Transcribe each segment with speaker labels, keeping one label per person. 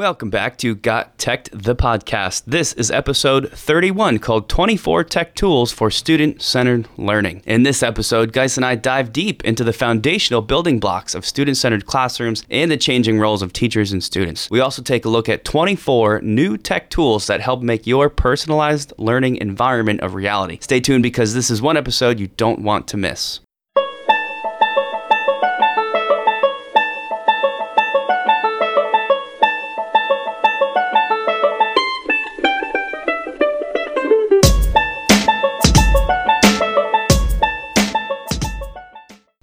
Speaker 1: Welcome back to Got Tech, the podcast. This is episode 31 called 24 Tech Tools for Student Centered Learning. In this episode, Geis and I dive deep into the foundational building blocks of student centered classrooms and the changing roles of teachers and students. We also take a look at 24 new tech tools that help make your personalized learning environment a reality. Stay tuned because this is one episode you don't want to miss.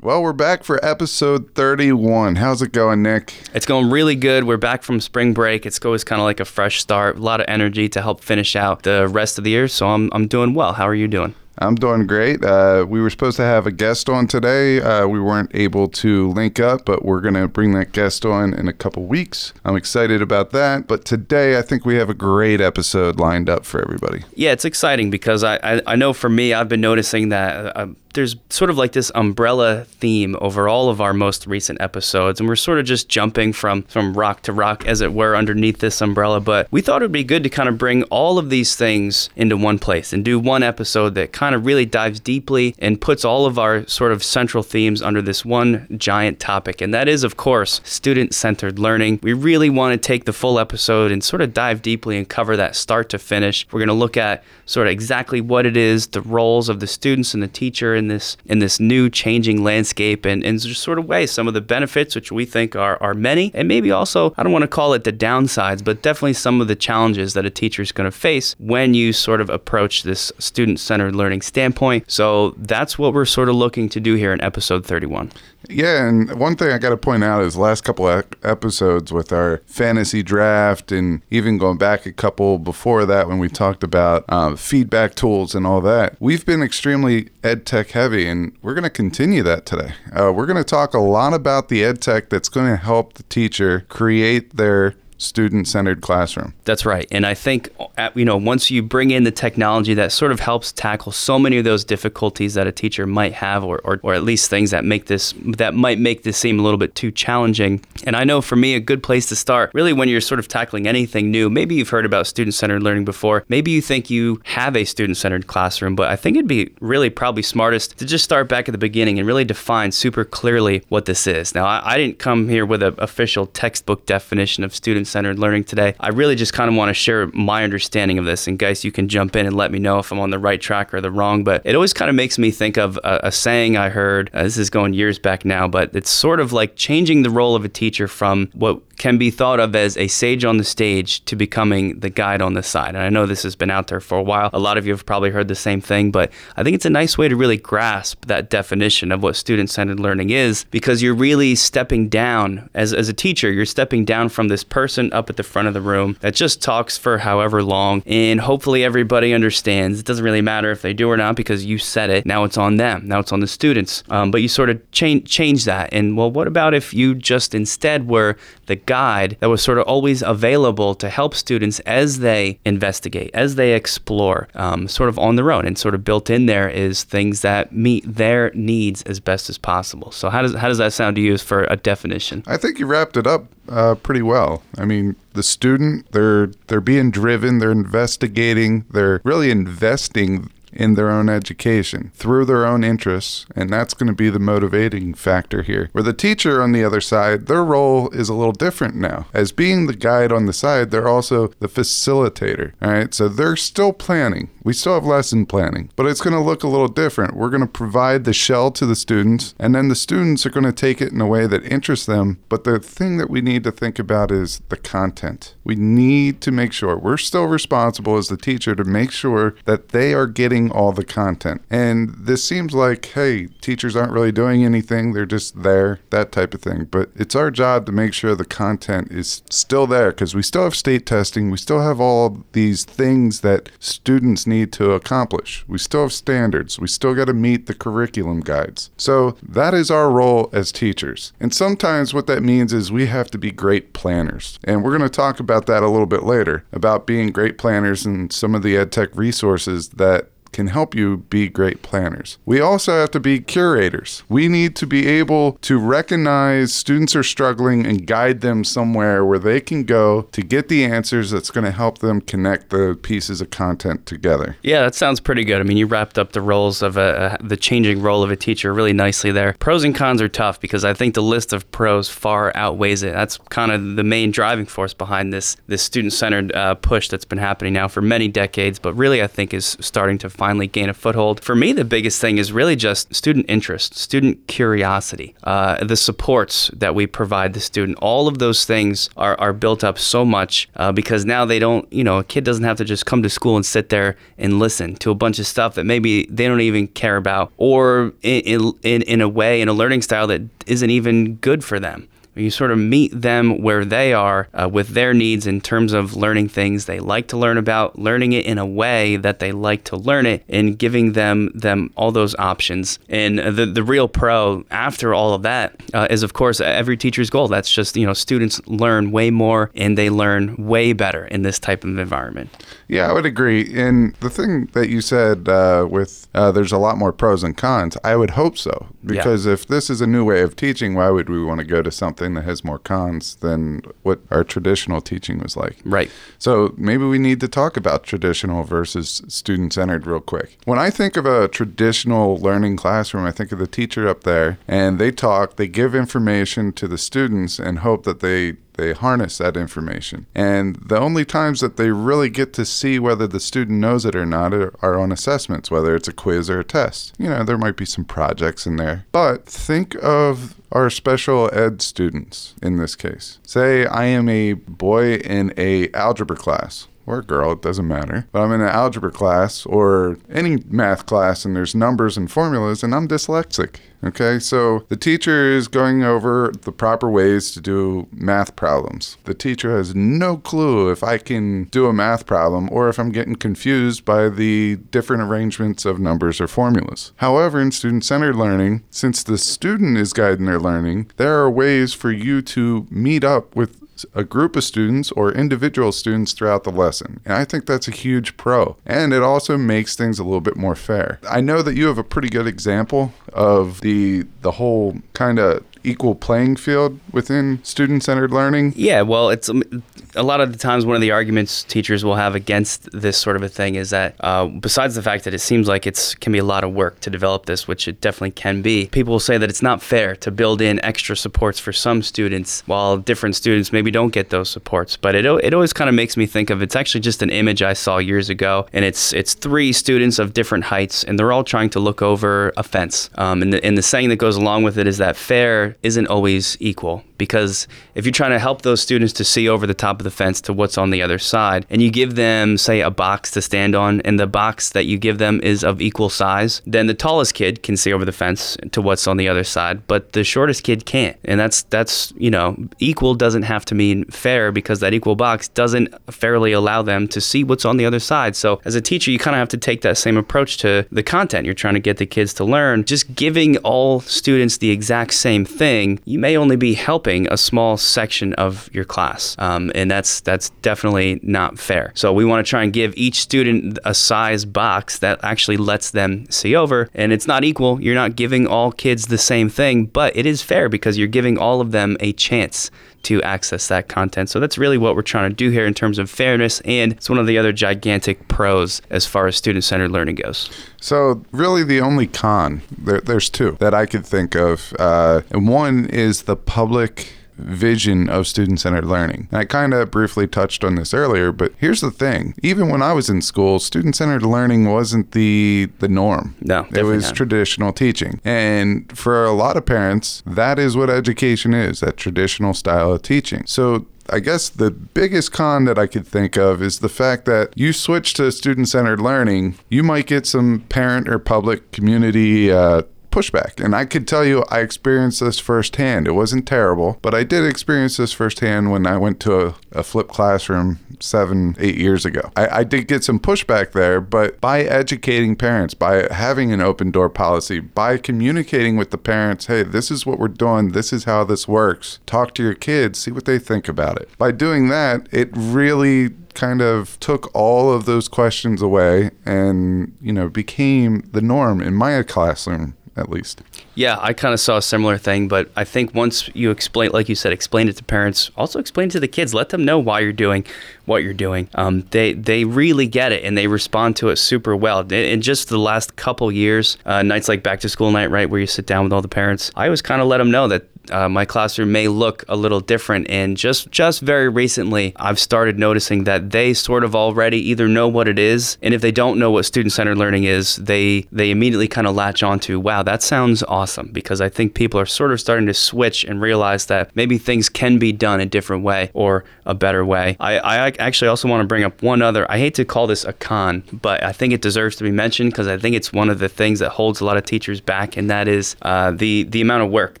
Speaker 2: Well, we're back for episode 31. How's it going, Nick?
Speaker 1: It's going really good. We're back from spring break. It's always kind of like a fresh start, a lot of energy to help finish out the rest of the year. So I'm, I'm doing well. How are you doing?
Speaker 2: I'm doing great. Uh, we were supposed to have a guest on today. Uh, we weren't able to link up, but we're going to bring that guest on in a couple weeks. I'm excited about that. But today, I think we have a great episode lined up for everybody.
Speaker 1: Yeah, it's exciting because I, I, I know for me, I've been noticing that. Uh, there's sort of like this umbrella theme over all of our most recent episodes, and we're sort of just jumping from from rock to rock, as it were, underneath this umbrella. But we thought it would be good to kind of bring all of these things into one place and do one episode that kind of really dives deeply and puts all of our sort of central themes under this one giant topic, and that is, of course, student-centered learning. We really want to take the full episode and sort of dive deeply and cover that start to finish. We're going to look at sort of exactly what it is, the roles of the students and the teacher in this in this new changing landscape and, and just sort of weigh some of the benefits which we think are, are many. And maybe also I don't want to call it the downsides but definitely some of the challenges that a teacher is going to face when you sort of approach this student-centered learning standpoint. So that's what we're sort of looking to do here in episode 31
Speaker 2: yeah, and one thing I got to point out is last couple episodes with our fantasy draft, and even going back a couple before that when we talked about uh, feedback tools and all that, we've been extremely ed tech heavy, and we're going to continue that today. Uh, we're going to talk a lot about the ed tech that's going to help the teacher create their student centered classroom.
Speaker 1: That's right. And I think, you know, once you bring in the technology that sort of helps tackle so many of those difficulties that a teacher might have, or, or, or at least things that make this, that might make this seem a little bit too challenging. And I know for me, a good place to start, really, when you're sort of tackling anything new, maybe you've heard about student centered learning before. Maybe you think you have a student centered classroom, but I think it'd be really probably smartest to just start back at the beginning and really define super clearly what this is. Now, I, I didn't come here with an official textbook definition of student centered learning today. I really just kind of want to share my understanding of this. And guys, you can jump in and let me know if I'm on the right track or the wrong. But it always kind of makes me think of a, a saying I heard. Uh, this is going years back now, but it's sort of like changing the role of a teacher from what can be thought of as a sage on the stage to becoming the guide on the side. And I know this has been out there for a while. A lot of you have probably heard the same thing, but I think it's a nice way to really grasp that definition of what student centered learning is because you're really stepping down as, as a teacher, you're stepping down from this person up at the front of the room that just talks for however long. And hopefully everybody understands. It doesn't really matter if they do or not because you said it. Now it's on them. Now it's on the students. Um, but you sort of change, change that. And well, what about if you just instead were the guide that was sort of always available to help students as they investigate, as they explore, um, sort of on their own. And sort of built in there is things that meet their needs as best as possible. So how does how does that sound to you for a definition?
Speaker 2: I think you wrapped it up uh, pretty well. I mean, the student they're they're being driven, they're investigating, they're really investing in their own education through their own interests, and that's going to be the motivating factor here. Where the teacher on the other side, their role is a little different now. As being the guide on the side, they're also the facilitator. All right, so they're still planning. We still have lesson planning, but it's going to look a little different. We're going to provide the shell to the students, and then the students are going to take it in a way that interests them. But the thing that we need to think about is the content. We need to make sure we're still responsible as the teacher to make sure that they are getting all the content. And this seems like, hey, teachers aren't really doing anything, they're just there, that type of thing. But it's our job to make sure the content is still there because we still have state testing, we still have all these things that students need to accomplish. We still have standards, we still got to meet the curriculum guides. So that is our role as teachers. And sometimes what that means is we have to be great planners. And we're going to talk about that a little bit later about being great planners and some of the ed tech resources that can help you be great planners. We also have to be curators. We need to be able to recognize students are struggling and guide them somewhere where they can go to get the answers that's going to help them connect the pieces of content together.
Speaker 1: Yeah, that sounds pretty good. I mean, you wrapped up the roles of a, the changing role of a teacher really nicely there. Pros and cons are tough because I think the list of pros far outweighs it. That's kind of the main driving force behind this this student-centered uh, push that's been happening now for many decades, but really I think is starting to finally gain a foothold. For me, the biggest thing is really just student interest, student curiosity, uh, the supports that we provide the student. All of those things are, are built up so much uh, because now they don't, you know, a kid doesn't have to just come to school and sit there and listen to a bunch of stuff that maybe they don't even care about or in, in, in a way, in a learning style that isn't even good for them. You sort of meet them where they are uh, with their needs in terms of learning things they like to learn about, learning it in a way that they like to learn it, and giving them them all those options. And the the real pro after all of that uh, is, of course, every teacher's goal. That's just you know students learn way more and they learn way better in this type of environment.
Speaker 2: Yeah, I would agree. And the thing that you said uh, with uh, there's a lot more pros and cons, I would hope so. Because yeah. if this is a new way of teaching, why would we want to go to something? Something that has more cons than what our traditional teaching was like.
Speaker 1: Right.
Speaker 2: So maybe we need to talk about traditional versus student centered real quick. When I think of a traditional learning classroom, I think of the teacher up there and they talk, they give information to the students and hope that they they harness that information. And the only times that they really get to see whether the student knows it or not are on assessments, whether it's a quiz or a test. You know, there might be some projects in there. But think of our special ed students in this case. Say I am a boy in a algebra class or a girl, it doesn't matter. But I'm in an algebra class or any math class and there's numbers and formulas and I'm dyslexic. Okay, so the teacher is going over the proper ways to do math problems. The teacher has no clue if I can do a math problem or if I'm getting confused by the different arrangements of numbers or formulas. However, in student centered learning, since the student is guiding their learning, there are ways for you to meet up with a group of students or individual students throughout the lesson. And I think that's a huge pro. And it also makes things a little bit more fair. I know that you have a pretty good example of the the whole kind of equal playing field within student centered learning?
Speaker 1: Yeah, well, it's um, a lot of the times one of the arguments teachers will have against this sort of a thing is that uh, besides the fact that it seems like it can be a lot of work to develop this, which it definitely can be, people will say that it's not fair to build in extra supports for some students while different students maybe don't get those supports. But it, it always kind of makes me think of it's actually just an image I saw years ago, and it's it's three students of different heights, and they're all trying to look over a fence. Um, and, the, and the saying that goes along with it is that fair isn't always equal because if you're trying to help those students to see over the top of the fence to what's on the other side and you give them say a box to stand on and the box that you give them is of equal size then the tallest kid can see over the fence to what's on the other side but the shortest kid can't. And that's that's you know equal doesn't have to mean fair because that equal box doesn't fairly allow them to see what's on the other side. So as a teacher you kind of have to take that same approach to the content you're trying to get the kids to learn. Just giving all students the exact same thing you may only be helping helping a small section of your class, um, and that's that's definitely not fair. So we want to try and give each student a size box that actually lets them see over, and it's not equal. You're not giving all kids the same thing, but it is fair because you're giving all of them a chance to access that content. So that's really what we're trying to do here in terms of fairness, and it's one of the other gigantic pros as far as student centered learning goes.
Speaker 2: So, really, the only con, there, there's two that I could think of. Uh, and one is the public vision of student centered learning. And I kind of briefly touched on this earlier, but here's the thing. Even when I was in school, student centered learning wasn't the the norm.
Speaker 1: No.
Speaker 2: It was not. traditional teaching. And for a lot of parents, that is what education is, that traditional style of teaching. So I guess the biggest con that I could think of is the fact that you switch to student centered learning, you might get some parent or public community uh, pushback. And I could tell you, I experienced this firsthand. It wasn't terrible, but I did experience this firsthand when I went to a, a flipped classroom seven, eight years ago. I, I did get some pushback there, but by educating parents, by having an open door policy, by communicating with the parents, hey, this is what we're doing, this is how this works, talk to your kids, see what they think about it. By doing that, it really kind of took all of those questions away and, you know, became the norm in my classroom at least.
Speaker 1: Yeah, I kind of saw a similar thing, but I think once you explain, like you said, explain it to parents, also explain it to the kids, let them know why you're doing what you're doing. Um, they they really get it and they respond to it super well. In just the last couple years, uh, nights like back to school night, right, where you sit down with all the parents, I always kind of let them know that uh, my classroom may look a little different. And just just very recently, I've started noticing that they sort of already either know what it is, and if they don't know what student centered learning is, they they immediately kind of latch onto, wow, that sounds awesome. Because I think people are sort of starting to switch and realize that maybe things can be done a different way or a better way. I, I actually also want to bring up one other. I hate to call this a con, but I think it deserves to be mentioned because I think it's one of the things that holds a lot of teachers back, and that is uh, the the amount of work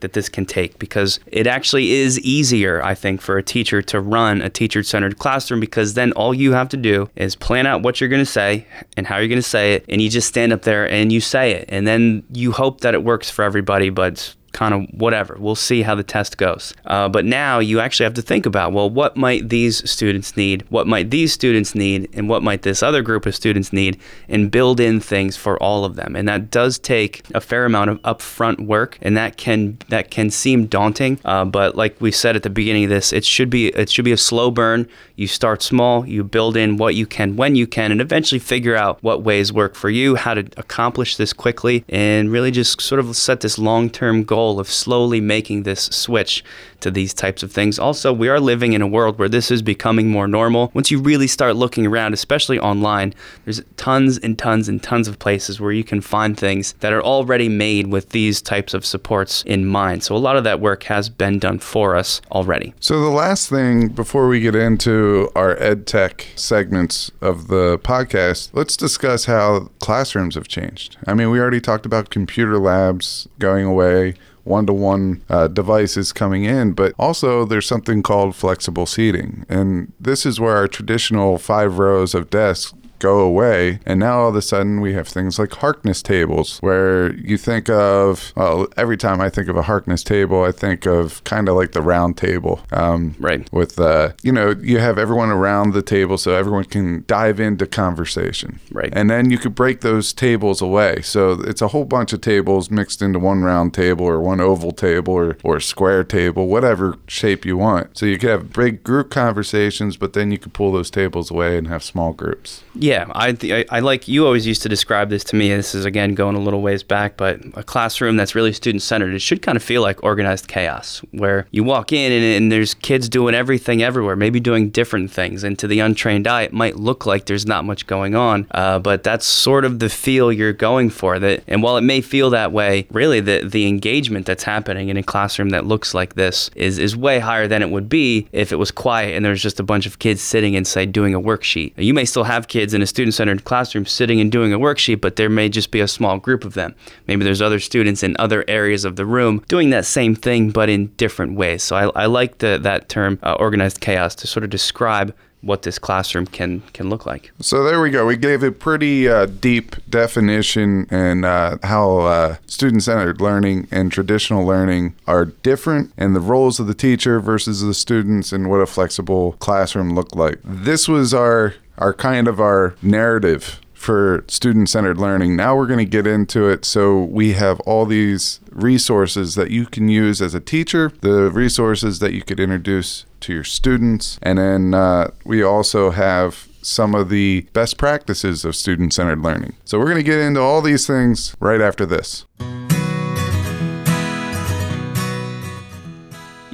Speaker 1: that this can take because it actually is easier, I think, for a teacher to run a teacher centered classroom because then all you have to do is plan out what you're going to say and how you're going to say it, and you just stand up there and you say it. And then you hope that it works for everybody, but kind of whatever. We'll see how the test goes. Uh, but now you actually have to think about well, what might these students need? What might these students need? And what might this other group of students need? And build in things for all of them. And that does take a fair amount of upfront work, and that can that can seem daunting. Uh, but like we said at the beginning of this, it should be it should be a slow burn. You start small, you build in what you can when you can, and eventually figure out what ways work for you, how to accomplish this quickly, and really just sort of set this long term goal goal of slowly making this switch to these types of things. Also, we are living in a world where this is becoming more normal. Once you really start looking around, especially online, there's tons and tons and tons of places where you can find things that are already made with these types of supports in mind. So a lot of that work has been done for us already.
Speaker 2: So the last thing before we get into our ed tech segments of the podcast, let's discuss how classrooms have changed. I mean, we already talked about computer labs going away one to one devices coming in, but also there's something called flexible seating. And this is where our traditional five rows of desks go away. And now all of a sudden we have things like Harkness tables where you think of, well, every time I think of a Harkness table, I think of kind of like the round table.
Speaker 1: Um, right.
Speaker 2: With, uh, you know, you have everyone around the table so everyone can dive into conversation.
Speaker 1: Right.
Speaker 2: And then you could break those tables away. So it's a whole bunch of tables mixed into one round table or one oval table or, or square table, whatever shape you want. So you could have big group conversations, but then you could pull those tables away and have small groups.
Speaker 1: Yeah yeah, I, I, I like you always used to describe this to me. This is again going a little ways back, but a classroom that's really student centered. It should kind of feel like organized chaos, where you walk in and, and there's kids doing everything everywhere, maybe doing different things. And to the untrained eye, it might look like there's not much going on, uh, but that's sort of the feel you're going for. That, and while it may feel that way, really the the engagement that's happening in a classroom that looks like this is is way higher than it would be if it was quiet and there's just a bunch of kids sitting inside doing a worksheet. You may still have kids in a student centered classroom sitting and doing a worksheet, but there may just be a small group of them. Maybe there's other students in other areas of the room doing that same thing, but in different ways. So I, I like the, that term, uh, organized chaos, to sort of describe what this classroom can can look like.
Speaker 2: So there we go. We gave a pretty uh, deep definition and uh, how uh, student-centered learning and traditional learning are different, and the roles of the teacher versus the students, and what a flexible classroom looked like. This was our our kind of our narrative for student centered learning. Now we're going to get into it. So we have all these resources that you can use as a teacher, the resources that you could introduce to your students. And then uh, we also have some of the best practices of student centered learning. So we're going to get into all these things right after this.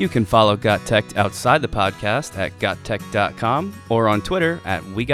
Speaker 1: You can follow Got Tech outside the podcast at gottech.com or on Twitter at We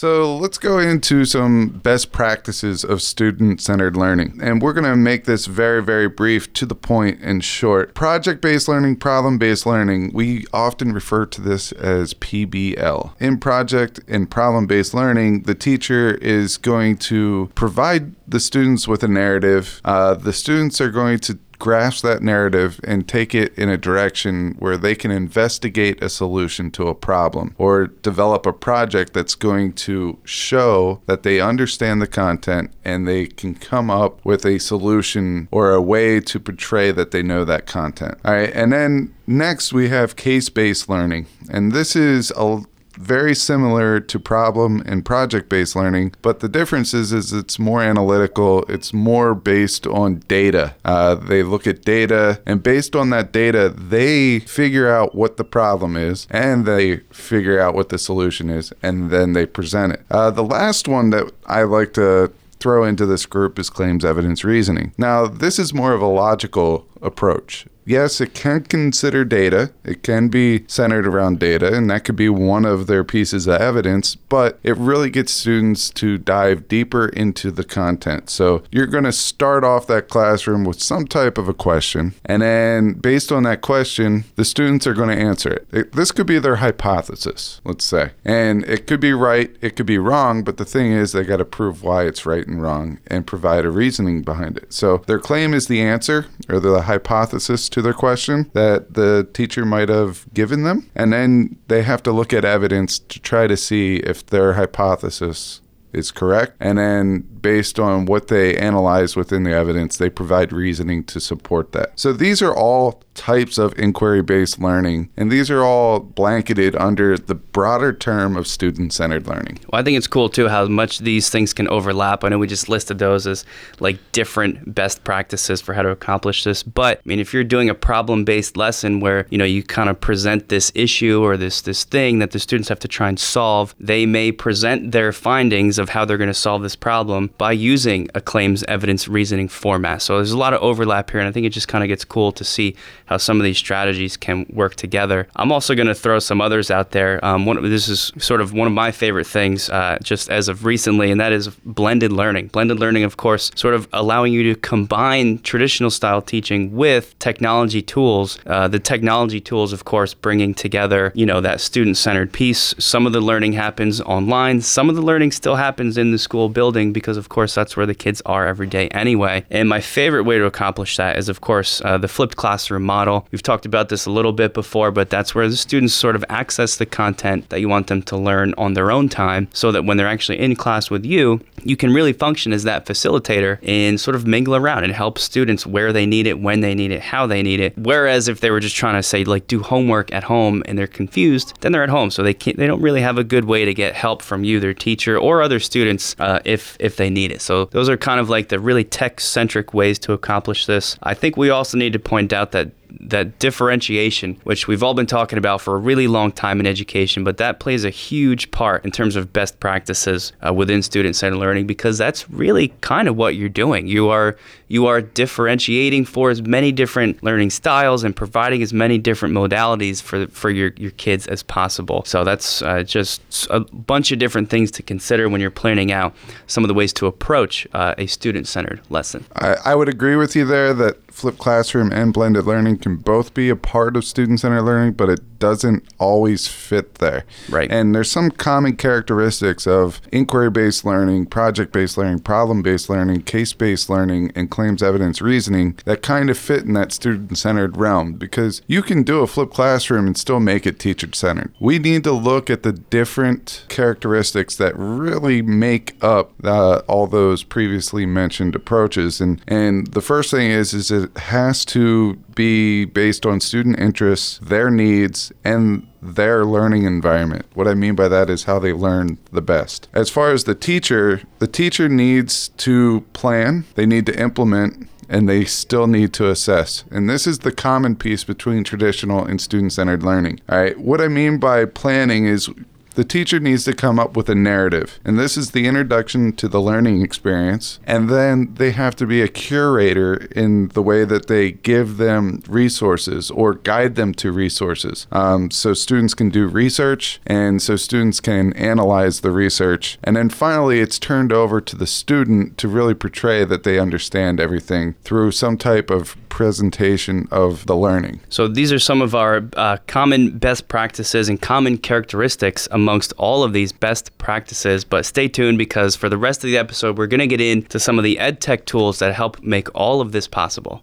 Speaker 2: So let's go into some best practices of student centered learning. And we're going to make this very, very brief, to the point, and short. Project based learning, problem based learning, we often refer to this as PBL. In project and problem based learning, the teacher is going to provide the students with a narrative. Uh, the students are going to grasp that narrative and take it in a direction where they can investigate a solution to a problem or develop a project that's going to show that they understand the content and they can come up with a solution or a way to portray that they know that content. All right. And then next we have case based learning. And this is a very similar to problem and project based learning, but the difference is, is it's more analytical. It's more based on data. Uh, they look at data, and based on that data, they figure out what the problem is, and they figure out what the solution is, and then they present it. Uh, the last one that I like to throw into this group is claims evidence reasoning. Now, this is more of a logical approach yes, it can consider data. It can be centered around data, and that could be one of their pieces of evidence, but it really gets students to dive deeper into the content. So you're going to start off that classroom with some type of a question, and then based on that question, the students are going to answer it. it this could be their hypothesis, let's say, and it could be right, it could be wrong, but the thing is, they got to prove why it's right and wrong and provide a reasoning behind it. So their claim is the answer or the hypothesis to their question that the teacher might have given them. And then they have to look at evidence to try to see if their hypothesis is correct. And then based on what they analyze within the evidence, they provide reasoning to support that. So these are all types of inquiry based learning, and these are all blanketed under the broader term of student centered learning.
Speaker 1: Well, I think it's cool too how much these things can overlap. I know we just listed those as like different best practices for how to accomplish this, but I mean, if you're doing a problem based lesson where you know you kind of present this issue or this this thing that the students have to try and solve, they may present their findings of how they're going to solve this problem by using a claims evidence reasoning format. So there's a lot of overlap here, and I think it just kind of gets cool to see how some of these strategies can work together. I'm also going to throw some others out there. Um, one, this is sort of one of my favorite things uh, just as of recently, and that is blended learning. Blended learning, of course, sort of allowing you to combine traditional style teaching with technology tools. Uh, the technology tools, of course, bringing together, you know, that student-centered piece. Some of the learning happens online. Some of the learning still happens in the school building because, of course, that's where the kids are every day anyway. And my favorite way to accomplish that is, of course, uh, the flipped classroom model. We've talked about this a little bit before, but that's where the students sort of access the content that you want them to learn on their own time so that when they're actually in class with you, you can really function as that facilitator and sort of mingle around and help students where they need it, when they need it, how they need it. Whereas if they were just trying to say like do homework at home and they're confused, then they're at home, so they can't, they don't really have a good way to get help from you, their teacher, or other students uh, if if they need it. So those are kind of like the really tech centric ways to accomplish this. I think we also need to point out that that differentiation, which we've all been talking about for a really long time in education, but that plays a huge part in terms of best practices uh, within student-centered learning because that's really kind of what you're doing. You are you are differentiating for as many different learning styles and providing as many different modalities for for your your kids as possible. So that's uh, just a bunch of different things to consider when you're planning out some of the ways to approach uh, a student-centered lesson.
Speaker 2: I, I would agree with you there that flipped classroom and blended learning can both be a part of student centered learning, but it doesn't always fit there.
Speaker 1: Right.
Speaker 2: And there's some common characteristics of inquiry based learning, project based learning, problem based learning, case based learning, and claims evidence reasoning that kind of fit in that student centered realm because you can do a flipped classroom and still make it teacher centered. We need to look at the different characteristics that really make up uh, all those previously mentioned approaches. And, and the first thing is, is has to be based on student interests, their needs, and their learning environment. What I mean by that is how they learn the best. As far as the teacher, the teacher needs to plan, they need to implement, and they still need to assess. And this is the common piece between traditional and student centered learning. All right. What I mean by planning is the teacher needs to come up with a narrative. And this is the introduction to the learning experience. And then they have to be a curator in the way that they give them resources or guide them to resources. Um, so students can do research and so students can analyze the research. And then finally, it's turned over to the student to really portray that they understand everything through some type of presentation of the learning.
Speaker 1: So these are some of our uh, common best practices and common characteristics amongst all of these best practices. But stay tuned because for the rest of the episode, we're going to get into some of the ed tech tools that help make all of this possible.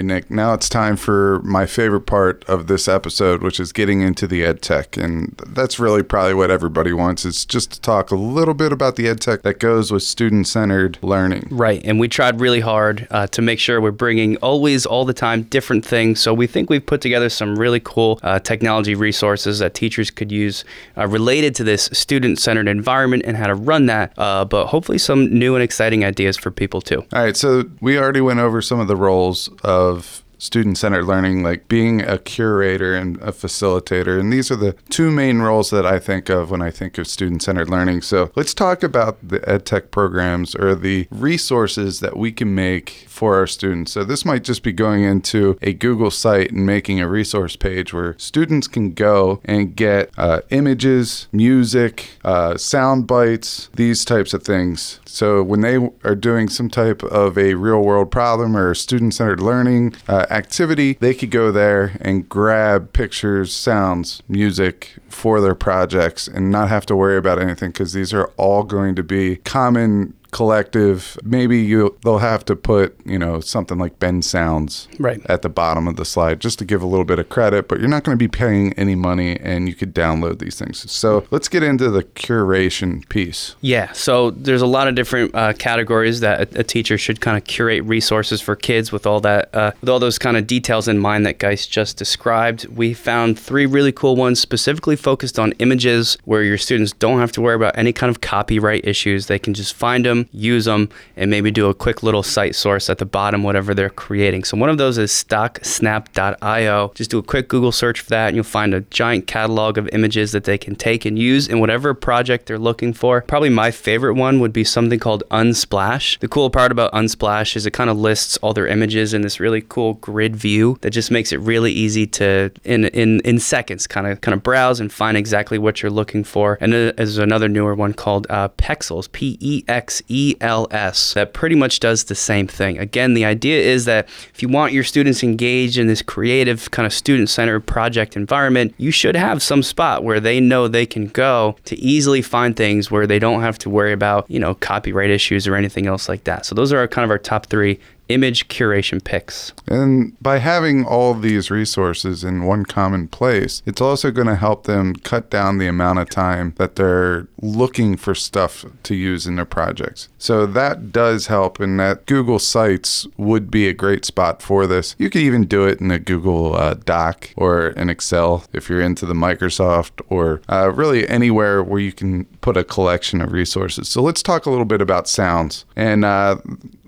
Speaker 2: Right, Nick. Now it's time for my favorite part of this episode, which is getting into the ed tech. And that's really probably what everybody wants. It's just to talk a little bit about the ed tech that goes with student centered learning.
Speaker 1: Right. And we tried really hard uh, to make sure we're bringing always, all the time, different things. So we think we've put together some really cool uh, technology resources that teachers could use uh, related to this student centered environment and how to run that. Uh, but hopefully, some new and exciting ideas for people too.
Speaker 2: All right. So we already went over some of the roles of of student centered learning, like being a curator and a facilitator. And these are the two main roles that I think of when I think of student centered learning. So let's talk about the EdTech programs or the resources that we can make for our students. So this might just be going into a Google site and making a resource page where students can go and get uh, images, music, uh, sound bites, these types of things. So when they are doing some type of a real world problem or student centered learning uh, activity, they could go there and grab pictures, sounds, music for their projects and not have to worry about anything because these are all going to be common collective maybe you they'll have to put you know something like Bensounds
Speaker 1: Right.
Speaker 2: at the bottom of the slide just to give a little bit of credit but you're not going to be paying any money and you could download these things so let's get into the curation piece
Speaker 1: Yeah, so there's a lot of different uh, categories that a, a teacher should kind of curate resources for kids with all that, uh, with all those kind of details in mind that Geis just described. We found three really cool ones specifically focused on images, where your students don't have to worry about any kind of copyright issues. They can just find them, use them, and maybe do a quick little site source at the bottom, whatever they're creating. So one of those is stocksnap.io. Just do a quick Google search for that, and you'll find a giant catalog of images that they can take and use in whatever project they're looking for. Probably my favorite one would be something called Unsplash. The cool part about Unsplash is it kind of lists all their images in this really cool grid view that just makes it really easy to in in in seconds kind of kind of browse and find exactly what you're looking for. And then there's another newer one called uh, Pexels, P E X E L S, that pretty much does the same thing. Again, the idea is that if you want your students engaged in this creative kind of student-centered project environment, you should have some spot where they know they can go to easily find things where they don't have to worry about, you know, copyright issues or anything else like that. So those are our, kind of our top three image curation picks.
Speaker 2: And by having all these resources in one common place, it's also going to help them cut down the amount of time that they're looking for stuff to use in their projects. So that does help, and that Google Sites would be a great spot for this. You could even do it in a Google uh, Doc or an Excel if you're into the Microsoft, or uh, really anywhere where you can put a collection of resources. So let's talk a little bit about sounds. And uh,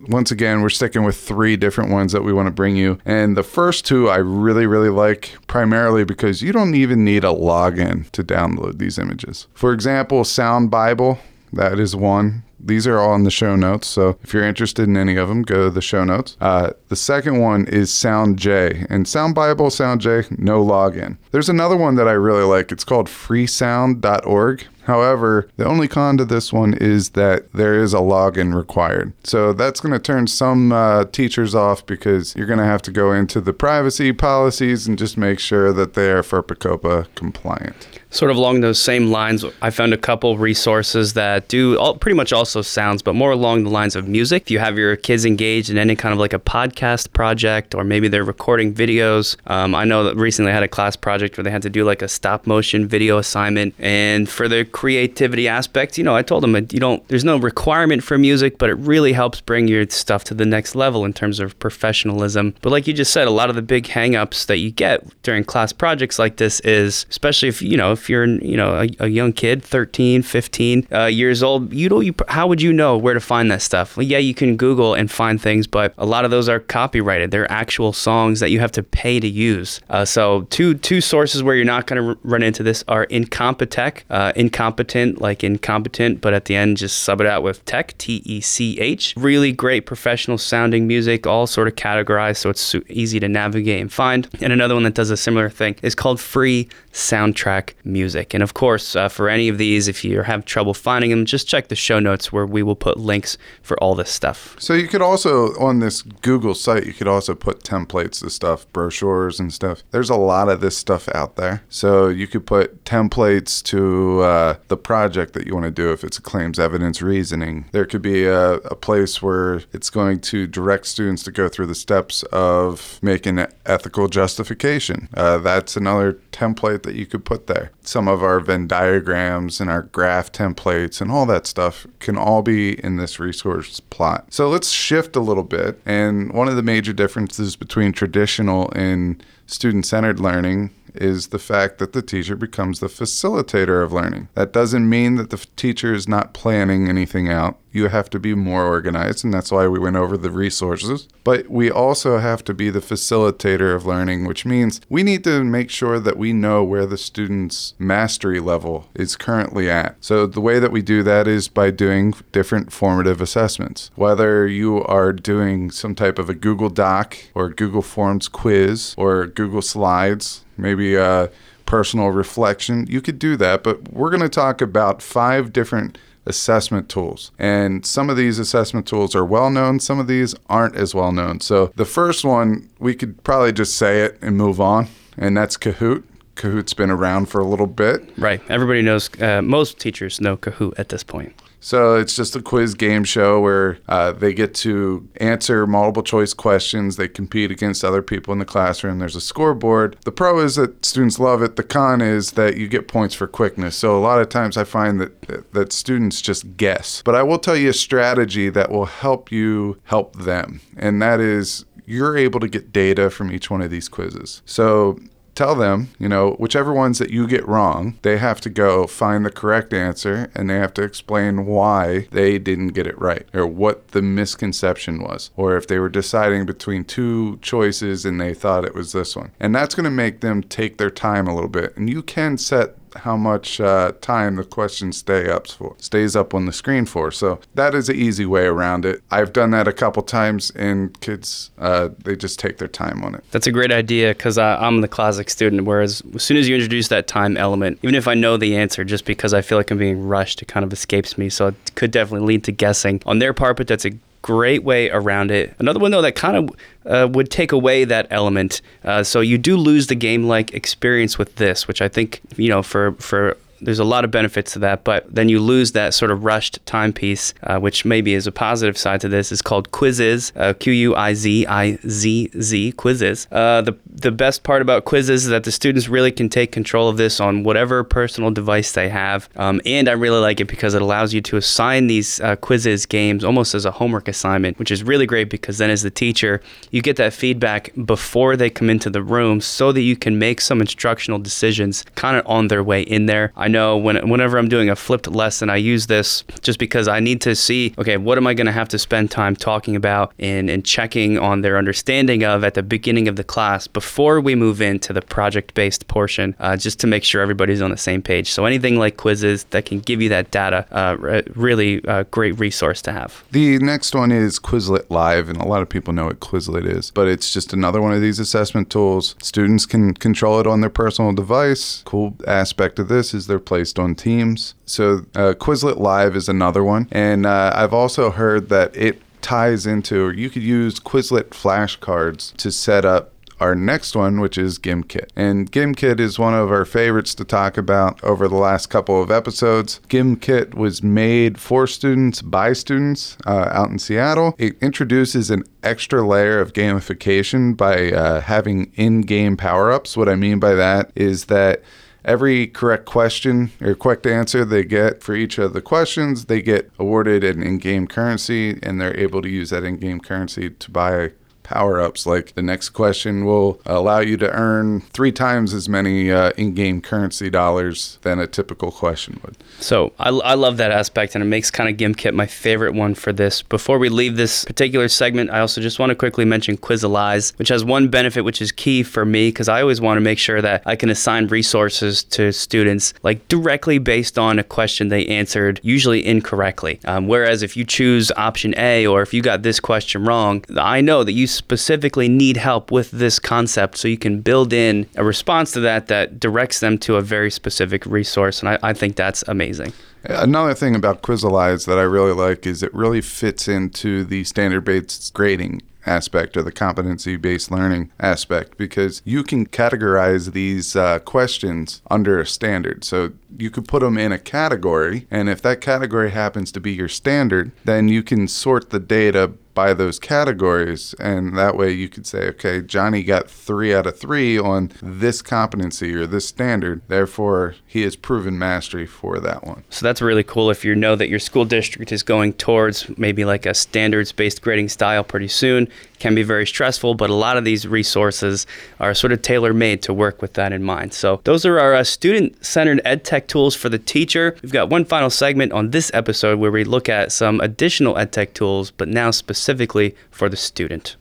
Speaker 2: once again, we're sticking with three different ones that we want to bring you. And the first two I really, really like primarily because you don't even need a login to download these images. For example, Sound Bible, that is one. These are all in the show notes. So if you're interested in any of them, go to the show notes. Uh, the second one is SoundJay. And Sound Bible, SoundJay, no login. There's another one that I really like. It's called freesound.org. However, the only con to this one is that there is a login required. So that's going to turn some uh, teachers off because you're going to have to go into the privacy policies and just make sure that they are FERPA compliant.
Speaker 1: Sort of along those same lines, I found a couple resources that do all, pretty much also sounds, but more along the lines of music. If you have your kids engaged in any kind of like a podcast project, or maybe they're recording videos. Um, I know that recently I had a class project where they had to do like a stop motion video assignment, and for their creativity aspect, you know, I told them you don't. There's no requirement for music, but it really helps bring your stuff to the next level in terms of professionalism. But like you just said, a lot of the big hangups that you get during class projects like this is, especially if you know if you're you know a, a young kid, 13, 15 uh, years old, you don't. You, how would you know where to find that stuff? Well, yeah, you can Google and find things, but a lot of those are copyrighted. They're actual songs that you have to pay to use. Uh, so two two sources where you're not going to r- run into this are Incompetech, uh, incompetent like incompetent, but at the end just sub it out with tech, T E C H. Really great professional sounding music, all sort of categorized, so it's easy to navigate and find. And another one that does a similar thing is called Free Soundtrack Music. And of course, uh, for any of these, if you have trouble finding them, just check the show notes where we will put links for all this stuff.
Speaker 2: So you could also on this Google site, you could also put templates of stuff, brochures and stuff. There's a lot of this stuff out there. So you could put templates to uh, the project that you want to do if it's a claims evidence reasoning. There could be a, a place where it's going to direct students to go through the steps of making an ethical justification. Uh, that's another template that you could put there. Some of our Venn diagrams and our graph templates and all that stuff can all be in this resource plot. So let's shift a little bit. And one of the major differences between traditional and student centered learning is the fact that the teacher becomes the facilitator of learning. That doesn't mean that the teacher is not planning anything out. You have to be more organized, and that's why we went over the resources. But we also have to be the facilitator of learning, which means we need to make sure that we know where the student's mastery level is currently at. So, the way that we do that is by doing different formative assessments. Whether you are doing some type of a Google Doc or Google Forms quiz or Google Slides, maybe a personal reflection, you could do that. But we're going to talk about five different assessment tools. And some of these assessment tools are well known, some of these aren't as well known. So the first one, we could probably just say it and move on, and that's Kahoot. Kahoot's been around for a little bit.
Speaker 1: Right. Everybody knows, uh, most teachers know Kahoot at this point.
Speaker 2: So it's just a quiz game show where uh, they get to answer multiple choice questions. They compete against other people in the classroom. There's a scoreboard. The pro is that students love it. The con is that you get points for quickness. So a lot of times I find that that students just guess. But I will tell you a strategy that will help you help them, and that is you're able to get data from each one of these quizzes. So tell them, you know, whichever ones that you get wrong, they have to go find the correct answer and they have to explain why they didn't get it right or what the misconception was or if they were deciding between two choices and they thought it was this one. And that's going to make them take their time a little bit. And you can set how much uh, time the question stay up for stays up on the screen for. So that is an easy way around it. I've done that a couple times, and kids uh, they just take their time on it.
Speaker 1: That's a great idea because I'm the classic student. Whereas as soon as you introduce that time element, even if I know the answer, just because I feel like I'm being rushed, it kind of escapes me. So it could definitely lead to guessing on their part. But that's a great way around it. Another one though that kind of uh, would take away that element. Uh, so you do lose the game like experience with this, which I think you know for for there's a lot of benefits to that, but then you lose that sort of rushed timepiece, uh, which maybe is a positive side to this. Is called Quizizz, uh, Q U I Z I Z Z Quizizz. Uh, the the best part about Quizizz is that the students really can take control of this on whatever personal device they have, um, and I really like it because it allows you to assign these uh, Quizizz games almost as a homework assignment, which is really great because then as the teacher you get that feedback before they come into the room, so that you can make some instructional decisions kind of on their way in there. I know when, whenever I'm doing a flipped lesson, I use this just because I need to see, okay, what am I going to have to spend time talking about and, and checking on their understanding of at the beginning of the class before we move into the project based portion, uh, just to make sure everybody's on the same page. So anything like Quizizz that can give you that data, uh, really uh, great resource to have.
Speaker 2: The next one is Quizlet Live, and a lot of people know what Quizlet is, but it's just another one of these assessment tools. Students can control it on their personal device. Cool aspect of this is they're placed on teams. So uh, Quizlet Live is another one, and uh, I've also heard that it ties into, or you could use Quizlet flashcards to set up our next one, which is GimKit. And GimKit is one of our favorites to talk about over the last couple of episodes. GimKit was made for students by students uh, out in Seattle. It introduces an extra layer of gamification by uh, having in game power ups. What I mean by that is that every correct question or correct answer they get for each of the questions, they get awarded an in game currency and they're able to use that in game currency to buy power ups. Like the next question will allow you to earn three times as many uh, in game currency dollars than a typical question would.
Speaker 1: So I, I love that aspect, and it makes kind of GimKit my favorite one for this. Before we leave this particular segment, I also just want to quickly mention Quizalize, which has one benefit which is key for me because I always want to make sure that I can assign resources to students like directly based on a question they answered, usually incorrectly. Um, whereas if you choose option A or if you got this question wrong, I know that you specifically need help with this concept so you can build in a response to that that directs them to a very specific resource. And I, I think that's amazing.
Speaker 2: Another thing about Quizalize that I really like is it really fits into the standard based grading aspect or the competency based learning aspect because you can categorize these uh, questions under a standard. So you could put them in a category, and if that category happens to be your standard, then you can sort the data by those categories. And that way you could say, okay, Johnny got three out of three on this competency or this standard. Therefore, he has proven mastery for that one.
Speaker 1: So that's really cool if you know that your school district is going towards maybe like a standards based grading style pretty soon. Can be very stressful, but a lot of these resources are sort of tailor made to work with that in mind. So, those are our uh, student centered ed tech tools for the teacher. We've got one final segment on this episode where we look at some additional ed tech tools, but now specifically for the student.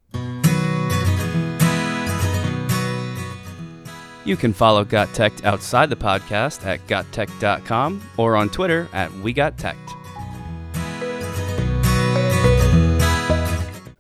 Speaker 1: You can follow Got Tech outside the podcast at gottech.com or on Twitter at We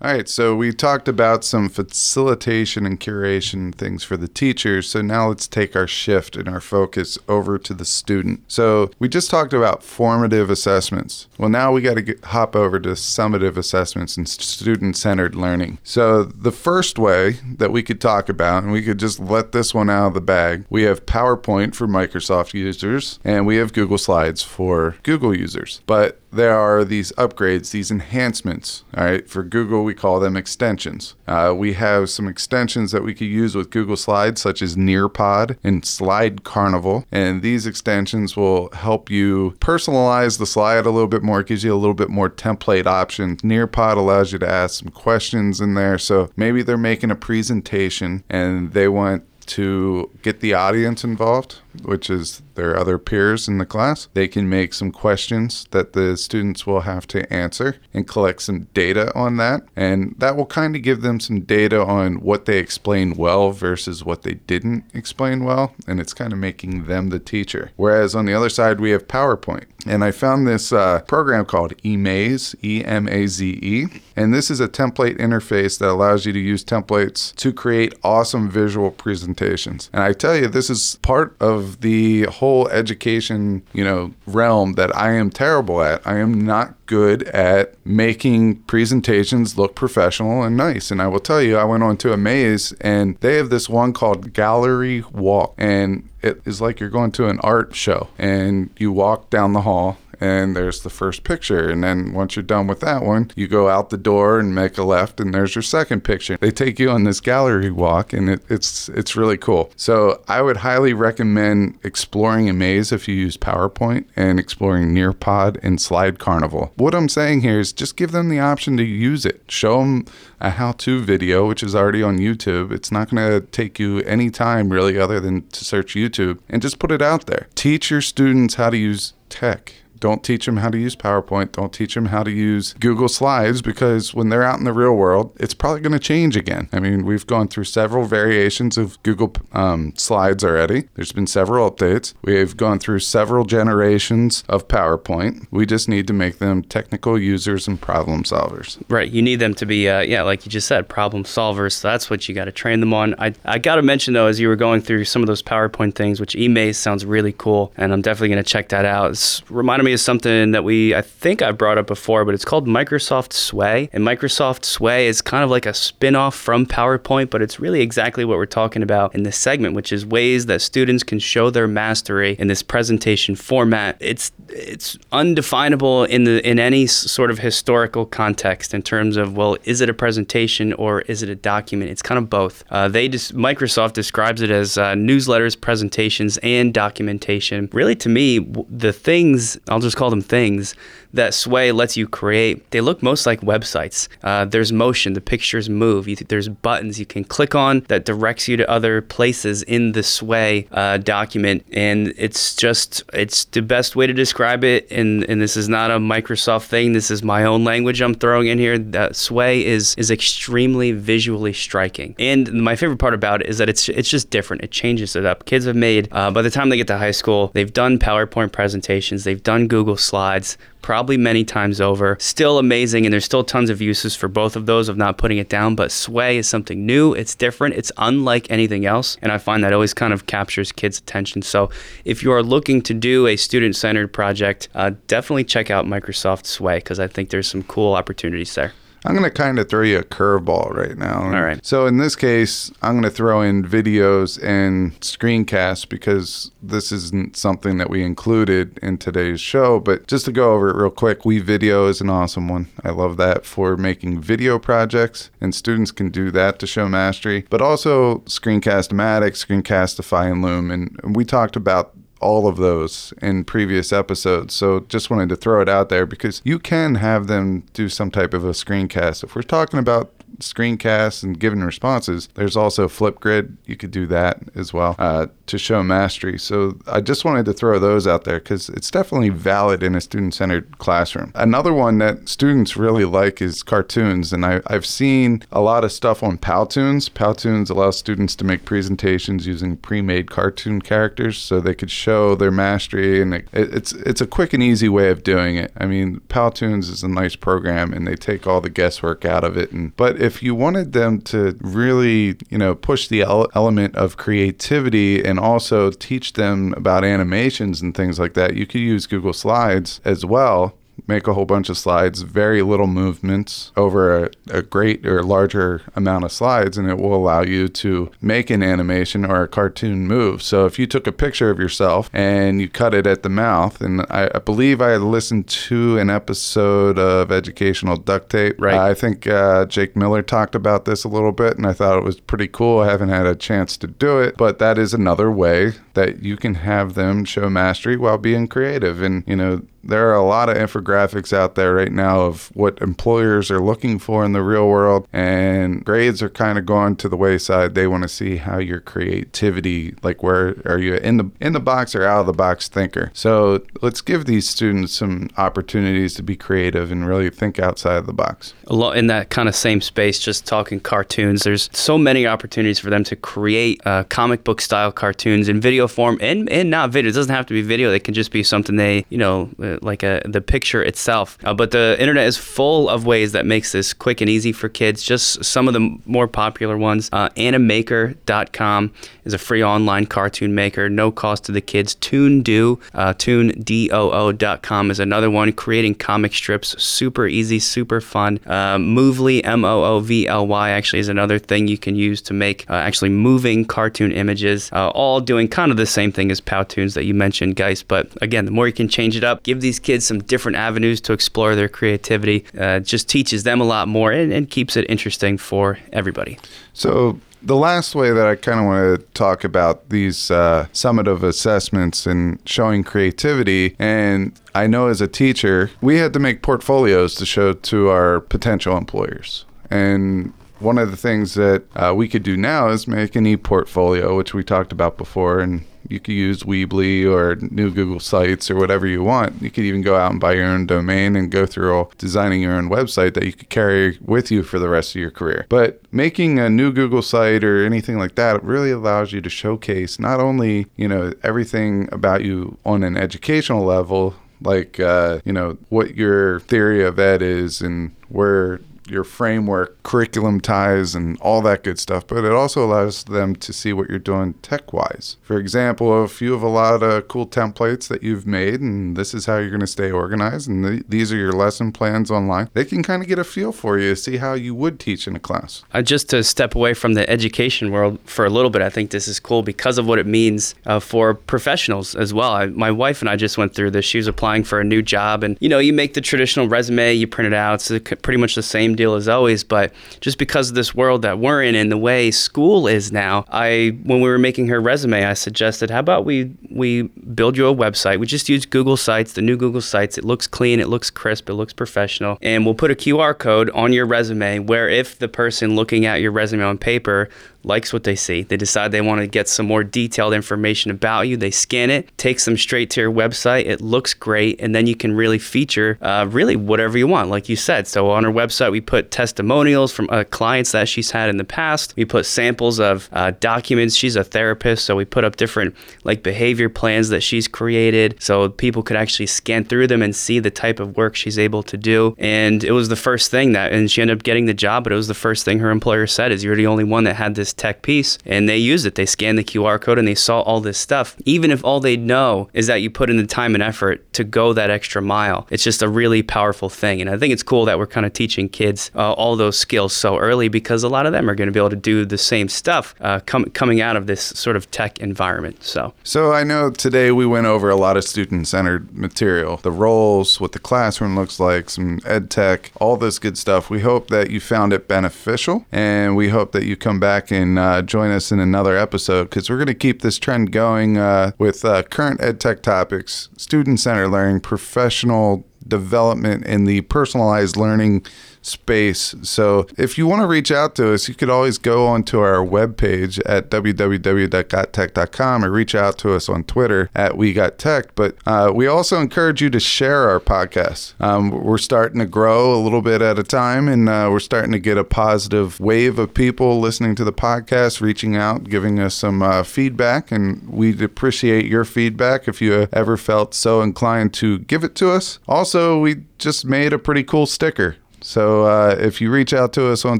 Speaker 2: All right, so we talked about some facilitation and curation things for the teachers. So now let's take our shift and our focus over to the student. So we just talked about formative assessments. Well, now we got to hop over to summative assessments and student centered learning. So the first way that we could talk about, and we could just let this one out of the bag, we have PowerPoint for Microsoft users, and we have Google Slides for Google users. But there are these upgrades, these enhancements. All right, for Google, we call them extensions. Uh, we have some extensions that we could use with Google Slides, such as Nearpod and Slide Carnival. And these extensions will help you personalize the slide a little bit more. It gives you a little bit more template options. Nearpod allows you to ask some questions in there. So maybe they're making a presentation and they want to get the audience involved, which is their other peers in the class. They can make some questions that the students will have to answer and collect some data on that. And that will kind of give them some data on what they explained well versus what they didn't explain well. And it's kind of making them the teacher. Whereas on the other side, we have PowerPoint. And I found this uh, program called eMaze, E M A Z E. And this is a template interface that allows you to use templates to create awesome visual presentations. And I tell you, this is part of the whole education, you know, realm that I am terrible at. I am not good at making presentations look professional and nice. And I will tell you, I went on to eMaze and they have this one called Gallery Walk. And it is like you're going to an art show and you walk down the hall and there's the first picture. And then once you're done with that one, you go out the door and make a left, and there's your second picture. They take you on this gallery walk, and it, it's it's really cool. So I would highly recommend exploring eMaze if you use PowerPoint and exploring Nearpod and Slide Carnival. What I'm saying here is just give them the option to use it. Show them a how-to video, which is already on YouTube. It's not going to take you any time really, other than to search YouTube, and just put it out there. Teach your students how to use tech don't teach them how to use PowerPoint. Don't teach them how to use Google Slides because when they're out in the real world, it's probably going to change again. I mean, we've gone through several variations of Google um, Slides already. There's been several updates. We've gone through several generations of PowerPoint. We just need to make them technical users and problem solvers.
Speaker 1: Right. You need them to be, uh, yeah, like you just said, problem solvers. So that's what you got to train them on. I, I got to mention, though, as you were going through some of those PowerPoint things, which eMaze sounds really cool, and I'm definitely going to check that out. It's reminded me is something that we, I think I brought up before, but it's called Microsoft Sway. And Microsoft Sway is kind of like a spin off from PowerPoint, but it's really exactly what we're talking about in this segment, which is ways that students can show their mastery in this presentation format. It's it's undefinable in the in any sort of historical context in terms of well, is it a presentation or is it a document? It's kind of both. Uh, they just Microsoft describes it as uh, newsletters, presentations, and documentation. Really, to me, the things I'll just call them things that Sway lets you create, they look most like websites. Uh, there's motion, the pictures move. You, there's buttons you can click on that directs you to other places in the Sway uh, document, and it's just it's the best way to describe it. And and this is not a Microsoft thing. This is my own language I'm throwing in here. That Sway is is extremely visually striking, and my favorite part about it is that it's it's just different. It changes it up. Kids have made uh, by the time they get to high school, they've done PowerPoint presentations, they've done Google Slides, probably many times over. Still amazing, and there's still tons of uses for both of those of not putting it down. But Sway is something new, it's different, it's unlike anything else, and I find that always kind of captures kids' attention. So if you are looking to do a student centered project, uh, definitely check out Microsoft Sway because I think there's some cool opportunities there.
Speaker 2: I'm going to kind of throw you a curveball right now.
Speaker 1: All right.
Speaker 2: So in this case, I'm going to throw in videos and screencasts because this isn't something that we included in today's show. But just to go over it real quick, WeVideo is an awesome one. I love that for making video projects, and students can do that to show mastery. But also Screencast-O-Matic, Screencastify, and Loom. And we talked about all of those in previous episodes. So just wanted to throw it out there because you can have them do some type of a screencast. If we're talking about screencasts and giving responses. There's also Flipgrid. You could do that as well uh, to show mastery. So I just wanted to throw those out there because it's definitely valid in a student centered classroom. Another one that students really like is cartoons. And I, I've seen a lot of stuff on Powtoons. Powtoons allows students to make presentations using pre made cartoon characters so they could show their mastery. And it, it's, it's a quick and easy way of doing it. I mean, Powtoons is a nice program and they take all the guesswork out of it. And, but if you wanted them to really, you know, push the element of creativity and also teach them about animations and things like that, you could use Google Slides as well make a whole bunch of slides, very little movements over a, a, great or larger amount of slides, and it will allow you to make an animation or a cartoon move. So if you took a picture of yourself and you cut it at the mouth, and I, I believe I listened to an episode of Educational Duct Tape.
Speaker 1: Right.
Speaker 2: Uh, I think uh, Jake Miller talked about this a little bit, and I thought it was pretty cool. I haven't had a chance to do it, but that is another way that you can have them show mastery while being creative. And, you know, there are a lot of infographics out there right now of what employers are looking for in the real world and grades are kind of going to the wayside. They want to see how your creativity like where are you in the in the box or out of the box thinker. So let's give these students some opportunities to be creative and really think outside of the box.
Speaker 1: A lot in that kind of same space just talking cartoons. There's so many opportunities for them to create uh, comic book style cartoons in video form and and not video. It doesn't have to be video. It can just be something they you know uh, like a, the picture itself. Uh, but the internet is full of ways that makes this quick and easy for kids. Just some of the more popular ones. Uh, Animaker.com is a free online cartoon maker, no cost to the kids. ToonDoo, uh, ToonDoo.com is another one, creating comic strips, super easy, super fun. Uh, Moovly, M O O V L Y, actually is another thing you can use to make uh, actually moving cartoon images, uh, all doing kind of the same thing as Powtoons that you mentioned, guys. But again, the more you can change it up, give these kids some different avenues to explore their creativity. Uh, just teaches them a lot more and, and keeps it interesting for everybody.
Speaker 2: So the last way that I kind of want to talk about these uh, summative assessments and showing creativity, and I know as a teacher, we had to make portfolios to show to our potential employers. And one of the things that uh, we could do now is make an e-portfolio, which we talked about before, and you could use Weebly or new Google Sites or whatever you want. You could even go out and buy your own domain and go through designing your own website that you could carry with you for the rest of your career. But making a new Google site or anything like that really allows you to showcase not only, you know, everything about you on an educational level, like uh, you know what your theory of ed is and where your framework, curriculum ties, and all that good stuff. But it also allows them to see what you're doing tech wise. For example, if you have a lot of cool templates that you've made, and this is how you're going to stay organized, and th- these are your lesson plans online, they can kind of get a feel for you, see how you would teach in a class.
Speaker 1: Uh, just to step away from the education world for a little bit, I think this is cool because of what it means uh, for professionals as well. I, my wife and I just went through this. She was applying for a new job, and you know, you make the traditional resume, you print it out. It's pretty much the same deal as always. But just because of this world that we're in and the way school is now, I when we were making her resume, I suggested, how about we we build you a website? We just use Google Sites, the new Google Sites. It looks clean, it looks crisp, it looks professional, and we'll put a QR code on your resume where if the person looking at your resume on paper likes what they see. They decide they want to get some more detailed information about you. They scan it, takes them straight to your website. It looks great, and then you can really feature uh, really whatever you want, like you said. So on our website, we put testimonials from uh, clients that she's had in the past. We put samples of uh, documents. She's a therapist, so we put up different like behavior plans that she's created, so people could actually scan through them and see the type of work she's able to do. And it was the first thing that, and she ended up getting the job, but it was the first thing her employer said is you're the only one that had this tech piece and they used it. They scanned the QR code and they saw all this stuff. Even if all they know is that you put in the time and effort to go that extra mile, it's just a really powerful thing. And I think it's cool that we're kind of teaching kids uh, all those skills so early because a lot of them are going to be able to do the same stuff uh, com- coming out of this sort of tech environment. So,
Speaker 2: so I know today we went over a lot of student centered material, the roles, what the classroom looks like, some ed tech, all this good stuff. We hope that you found it beneficial and we hope that you come back and uh, join us in another episode because we're going to keep this trend going uh, with uh, current ed tech topics, student centered learning, professional development in the personalized learning space. So if you want to reach out to us, you could always go onto our webpage at www.gottech.com or reach out to us on Twitter at We Got Tech. But uh, we also encourage you to share our podcast. Um, we're starting to grow a little bit at a time, and uh, we're starting to get a positive wave of people listening to the podcast, reaching out, giving us some uh, feedback. And we'd appreciate your feedback if you ever felt so inclined to give it to us. Also, we just made a pretty cool sticker. So uh, if you reach out to us on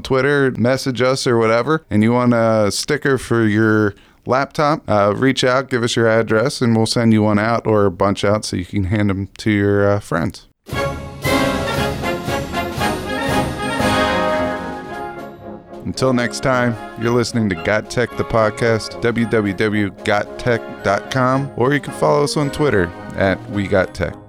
Speaker 2: Twitter, message us or whatever, and you want a sticker for your laptop, uh, reach out, give us your address, and we'll send you one out or a bunch out so you can hand them to your uh, friends. Until next time, you're listening to Got Tech the podcast, www.gottech.com, or you can follow us on Twitter at We Got Tech.